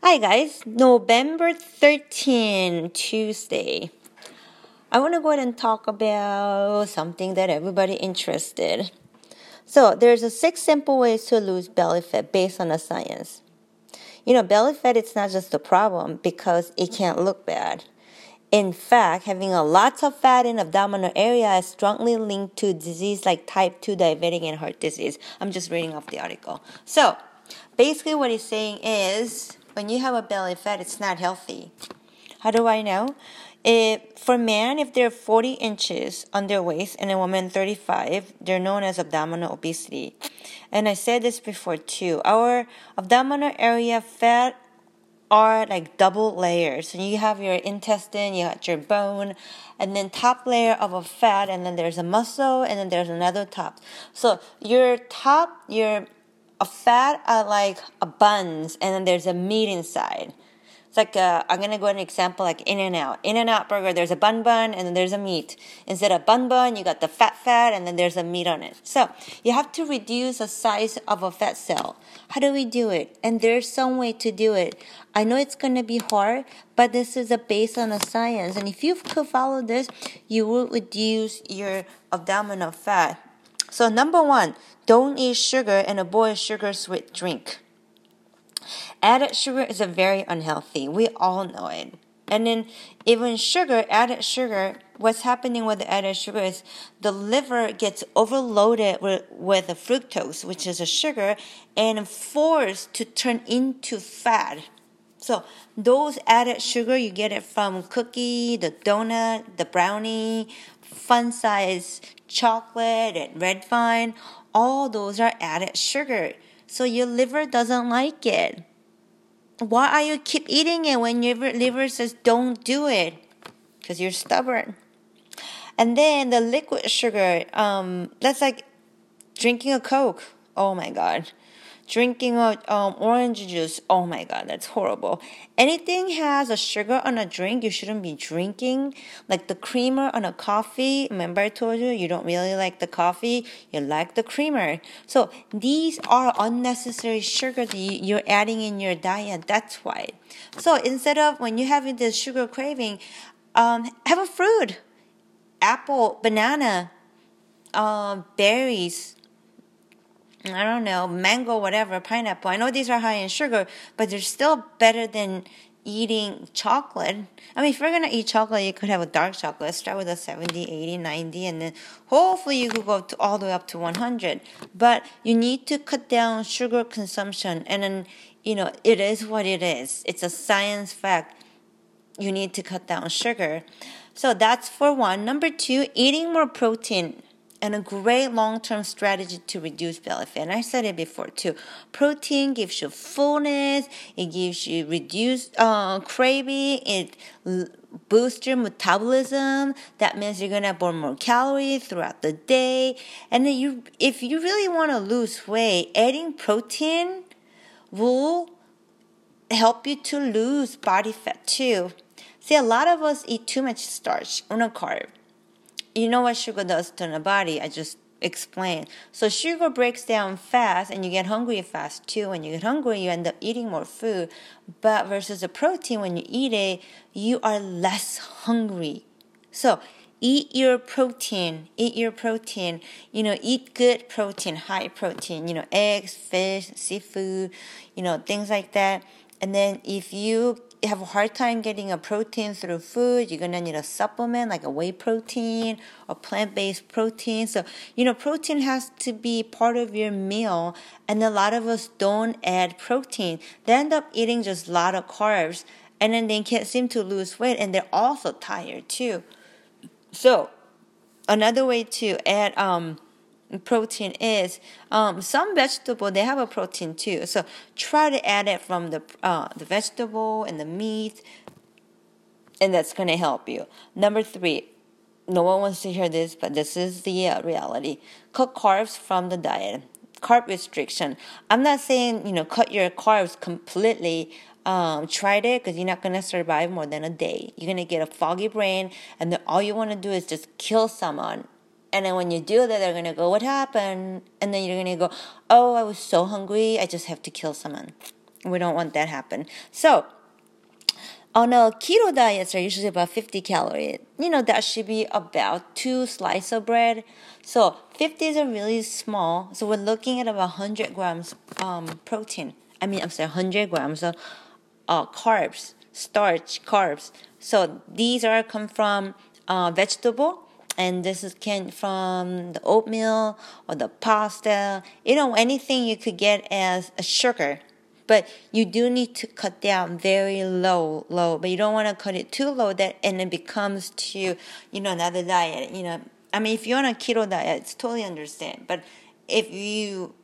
Hi guys, November 13, Tuesday. I want to go ahead and talk about something that everybody interested. So there's a six simple ways to lose belly fat based on the science. You know, belly fat it's not just a problem because it can't look bad. In fact, having a lot of fat in abdominal area is strongly linked to disease like type 2 diabetic and heart disease. I'm just reading off the article. So, basically what he's saying is when you have a belly fat, it's not healthy. How do I know? If, for men, if they're 40 inches on their waist and a woman 35, they're known as abdominal obesity. And I said this before too. Our abdominal area fat are like double layers. So you have your intestine, you got your bone, and then top layer of a fat, and then there's a muscle, and then there's another top. So your top, your a fat are like a buns, and then there's a meat inside. It's like uh, i am gonna go an example like In-N-Out. In and Out burger, there's a bun bun, and then there's a meat. Instead of bun bun, you got the fat fat, and then there's a meat on it. So you have to reduce the size of a fat cell. How do we do it? And there's some way to do it. I know it's gonna be hard, but this is a based on a science. And if you could follow this, you will reduce your abdominal fat. So number one, don't eat sugar and avoid sugar sweet drink. Added sugar is a very unhealthy. We all know it. And then even sugar, added sugar, what's happening with the added sugar is the liver gets overloaded with, with fructose, which is a sugar, and forced to turn into fat. So those added sugar, you get it from cookie, the donut, the brownie, fun size chocolate, and red vine all those are added sugar. So your liver doesn't like it. Why are you keep eating it when your liver says don't do it? Because you're stubborn. And then the liquid sugar, um, that's like drinking a Coke. Oh my God drinking um, orange juice. Oh my god, that's horrible. Anything has a sugar on a drink, you shouldn't be drinking. Like the creamer on a coffee. Remember I told you you don't really like the coffee, you like the creamer. So these are unnecessary sugar that you're adding in your diet. That's why. So instead of when you're having this sugar craving, um, have a fruit, apple, banana, uh, berries I don't know, mango, whatever, pineapple. I know these are high in sugar, but they're still better than eating chocolate. I mean, if you're gonna eat chocolate, you could have a dark chocolate. Start with a 70, 80, 90, and then hopefully you could go to, all the way up to 100. But you need to cut down sugar consumption, and then, you know, it is what it is. It's a science fact. You need to cut down sugar. So that's for one. Number two, eating more protein and a great long-term strategy to reduce belly fat. And I said it before too. Protein gives you fullness. It gives you reduced uh, craving. It boosts your metabolism. That means you're gonna burn more calories throughout the day. And then you, if you really want to lose weight, adding protein will help you to lose body fat too. See, a lot of us eat too much starch on a carb you know what sugar does to the body. I just explained. So sugar breaks down fast and you get hungry fast too. When you get hungry, you end up eating more food. But versus the protein, when you eat it, you are less hungry. So eat your protein, eat your protein, you know, eat good protein, high protein, you know, eggs, fish, seafood, you know, things like that. And then if you have a hard time getting a protein through food, you're gonna need a supplement like a whey protein or plant based protein. So, you know, protein has to be part of your meal, and a lot of us don't add protein. They end up eating just a lot of carbs, and then they can't seem to lose weight, and they're also tired too. So, another way to add um, protein is um, some vegetable they have a protein too. So try to add it from the uh, the vegetable and the meat and that's going to help you. Number three no one wants to hear this but this is the uh, reality. Cut carbs from the diet. Carb restriction. I'm not saying you know cut your carbs completely um, tried it because you're not going to survive more than a day. You're going to get a foggy brain, and then all you want to do is just kill someone and then when you do that, they're gonna go, "What happened?" And then you're gonna go, "Oh, I was so hungry. I just have to kill someone." We don't want that happen. So on a keto diets are usually about 50 calories. You know, that should be about two slices of bread. So 50 is a really small. So we're looking at about 100 grams um, protein. I mean, I'm sorry, 100 grams of uh, carbs, starch, carbs. So these are come from uh, vegetable and this is came from the oatmeal or the pasta you know anything you could get as a sugar but you do need to cut down very low, low. But you don't want to cut it too low that and it becomes to you know another diet. You know, I mean, if you're on a keto diet, it's totally understand. But if you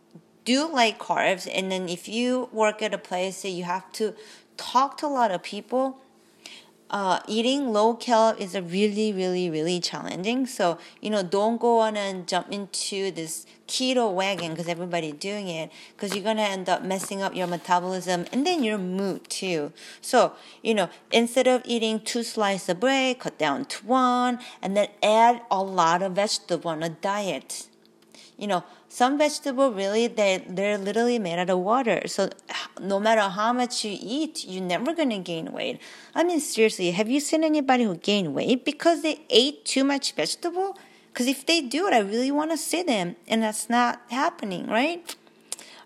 do like carbs, and then if you work at a place that you have to talk to a lot of people, uh, eating low cal is a really, really, really challenging. So, you know, don't go on and jump into this keto wagon because everybody's doing it because you're going to end up messing up your metabolism and then your mood too. So, you know, instead of eating two slices of bread, cut down to one and then add a lot of vegetable on a diet. You know, some vegetable really they they're literally made out of water. So no matter how much you eat you're never to gain weight. I mean seriously have you seen anybody who gain weight because they ate too much vegetable? Because if they do it i really want to see them and that's not happening right?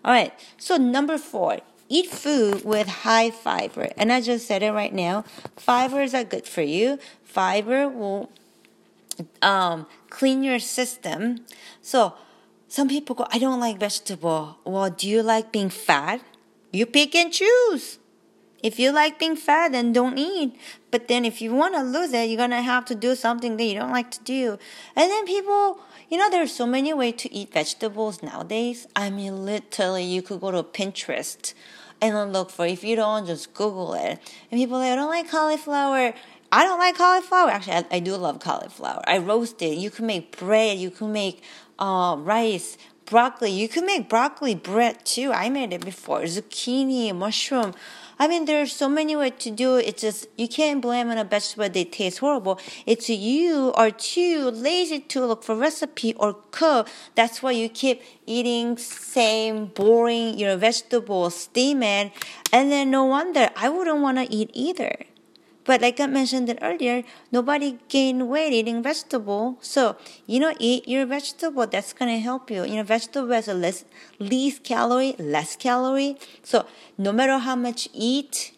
All right so number four eat food with high fiber. And i just said it right now fibers are good for you. Fiber will um, clean your system. So some people go, I don't like vegetable. Well, do you like being fat? You pick and choose. If you like being fat, then don't eat. But then if you want to lose it, you're going to have to do something that you don't like to do. And then people, you know, there's so many ways to eat vegetables nowadays. I mean, literally, you could go to Pinterest and look for, if you don't, just Google it. And people like, I don't like cauliflower. I don't like cauliflower. Actually, I, I do love cauliflower. I roast it. You can make bread. You can make uh, rice, broccoli. You can make broccoli bread too. I made it before. Zucchini, mushroom. I mean, there's so many ways to do it. It's just, you can't blame on a vegetable they taste horrible. It's you are too lazy to look for recipe or cook. That's why you keep eating same boring, you know, vegetables, steam it. And then no wonder I wouldn't want to eat either. But like I mentioned earlier, nobody gain weight eating vegetable. So, you know, eat your vegetable. That's going to help you. You know, vegetable has a less, least calorie, less calorie. So no matter how much you eat,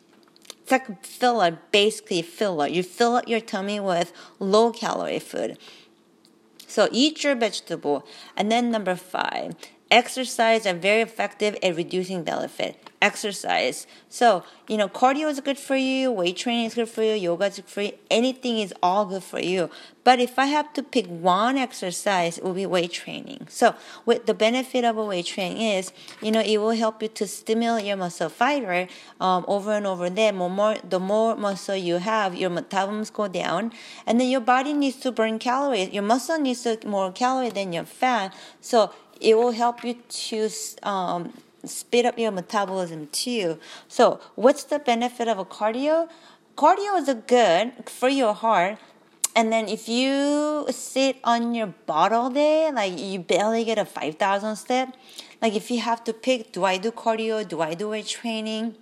it's like filler, basically filler. You fill up your tummy with low calorie food. So eat your vegetable. And then number five, exercise are very effective at reducing belly fat exercise. So, you know, cardio is good for you, weight training is good for you, yoga is good for you, anything is all good for you. But if I have to pick one exercise, it will be weight training. So, with the benefit of a weight training is, you know, it will help you to stimulate your muscle fiber um, over and over there. More, more, the more muscle you have, your metabolism go down, and then your body needs to burn calories. Your muscle needs to more calories than your fat. So, it will help you to um, speed up your metabolism too. So, what's the benefit of a cardio? Cardio is good for your heart. And then if you sit on your butt all day, like you barely get a 5,000 step, like if you have to pick, do I do cardio? Do I do weight training?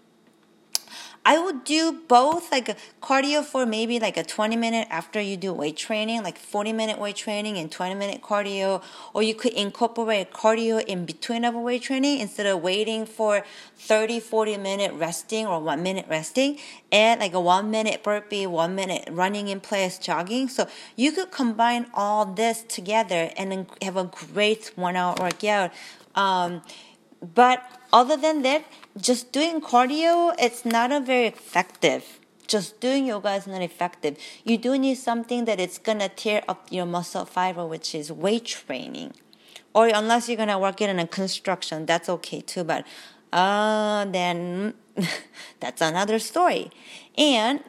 I would do both, like a cardio for maybe like a 20 minute after you do weight training, like 40 minute weight training and 20 minute cardio, or you could incorporate cardio in between of a weight training instead of waiting for 30, 40 minute resting or one minute resting, and like a one minute burpee, one minute running in place, jogging. So you could combine all this together and have a great one hour workout. Um, but other than that, just doing cardio, it's not a very effective. Just doing yoga is not effective. You do need something that it's gonna tear up your muscle fiber, which is weight training. Or unless you're gonna work it in a construction, that's okay too. But uh, then that's another story. And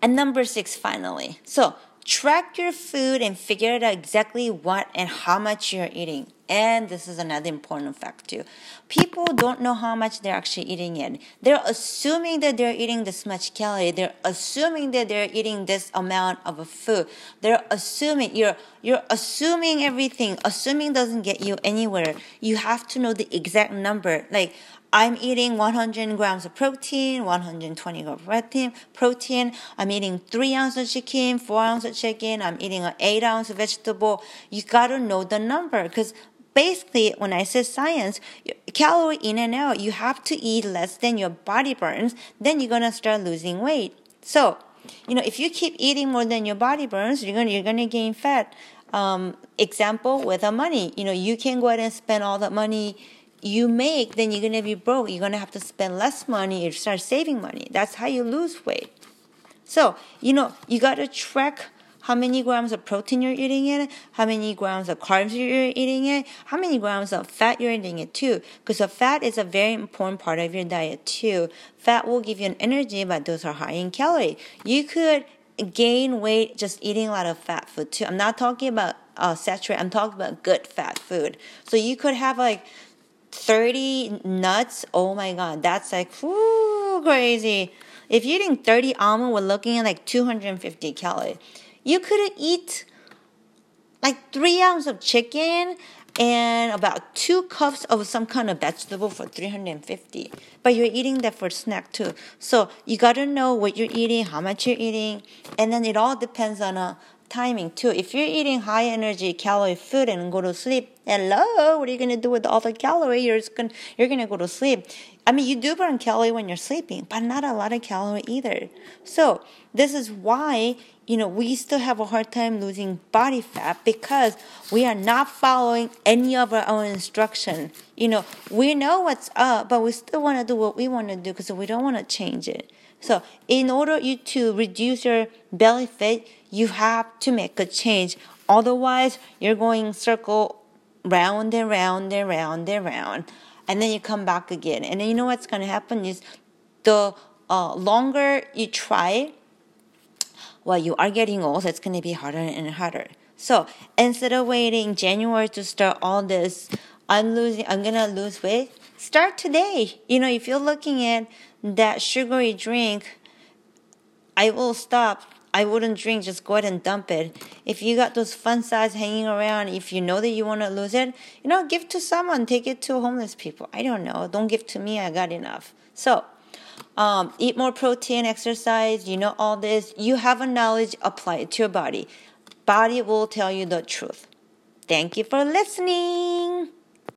and number six, finally. So track your food and figure out exactly what and how much you're eating. And this is another important fact too. People don't know how much they're actually eating it. They're assuming that they're eating this much calorie. They're assuming that they're eating this amount of food. They're assuming you're you're assuming everything. Assuming doesn't get you anywhere. You have to know the exact number. Like I'm eating 100 grams of protein, 120 grams of protein. Protein. I'm eating three ounces of chicken, four ounces of chicken. I'm eating an eight ounce vegetable. You gotta know the number because basically when I say science, calorie in and out, you have to eat less than your body burns. Then you're gonna start losing weight. So, you know, if you keep eating more than your body burns, you're gonna you're gonna gain fat. Um, example with the money, you know, you can go ahead and spend all the money you make, then you're gonna be broke. You're gonna have to spend less money or start saving money. That's how you lose weight. So, you know, you gotta track how many grams of protein you're eating it, how many grams of carbs you're eating it, how many grams of fat you're eating it too. Because the fat is a very important part of your diet too. Fat will give you an energy, but those are high in calorie. You could gain weight just eating a lot of fat food too. I'm not talking about uh, saturated. I'm talking about good fat food. So you could have like 30 nuts, oh my god, that's like whoo, crazy. If you're eating 30 almond, we're looking at like 250 calories. You could eat like three ounces of chicken and about two cups of some kind of vegetable for 350 but you're eating that for snack too. So you got to know what you're eating how much you're eating and then it all depends on a timing too. If you're eating high energy calorie food and go to sleep, hello, what are you gonna do with all the calorie? You're gonna you're gonna go to sleep. I mean, you do burn calorie when you're sleeping, but not a lot of calorie either. So this is why you know we still have a hard time losing body fat because we are not following any of our own instruction. You know, we know what's up, but we still want to do what we want to do because we don't want to change it. So in order you to reduce your belly fat, you have to make a change. Otherwise, you're going circle round and round and round and round, and then you come back again. And then you know what's going to happen is the uh, longer you try, well, you are getting old. It's going to be harder and harder. So instead of waiting January to start all this, I'm losing. I'm gonna lose weight. Start today. You know, if you're looking at that sugary drink, I will stop I wouldn't drink, just go ahead and dump it. If you got those fun size hanging around, if you know that you want to lose it, you know, give to someone, take it to homeless people. I don't know. Don't give to me, I got enough. So, um, eat more protein, exercise, you know all this. You have a knowledge, apply it to your body. Body will tell you the truth. Thank you for listening.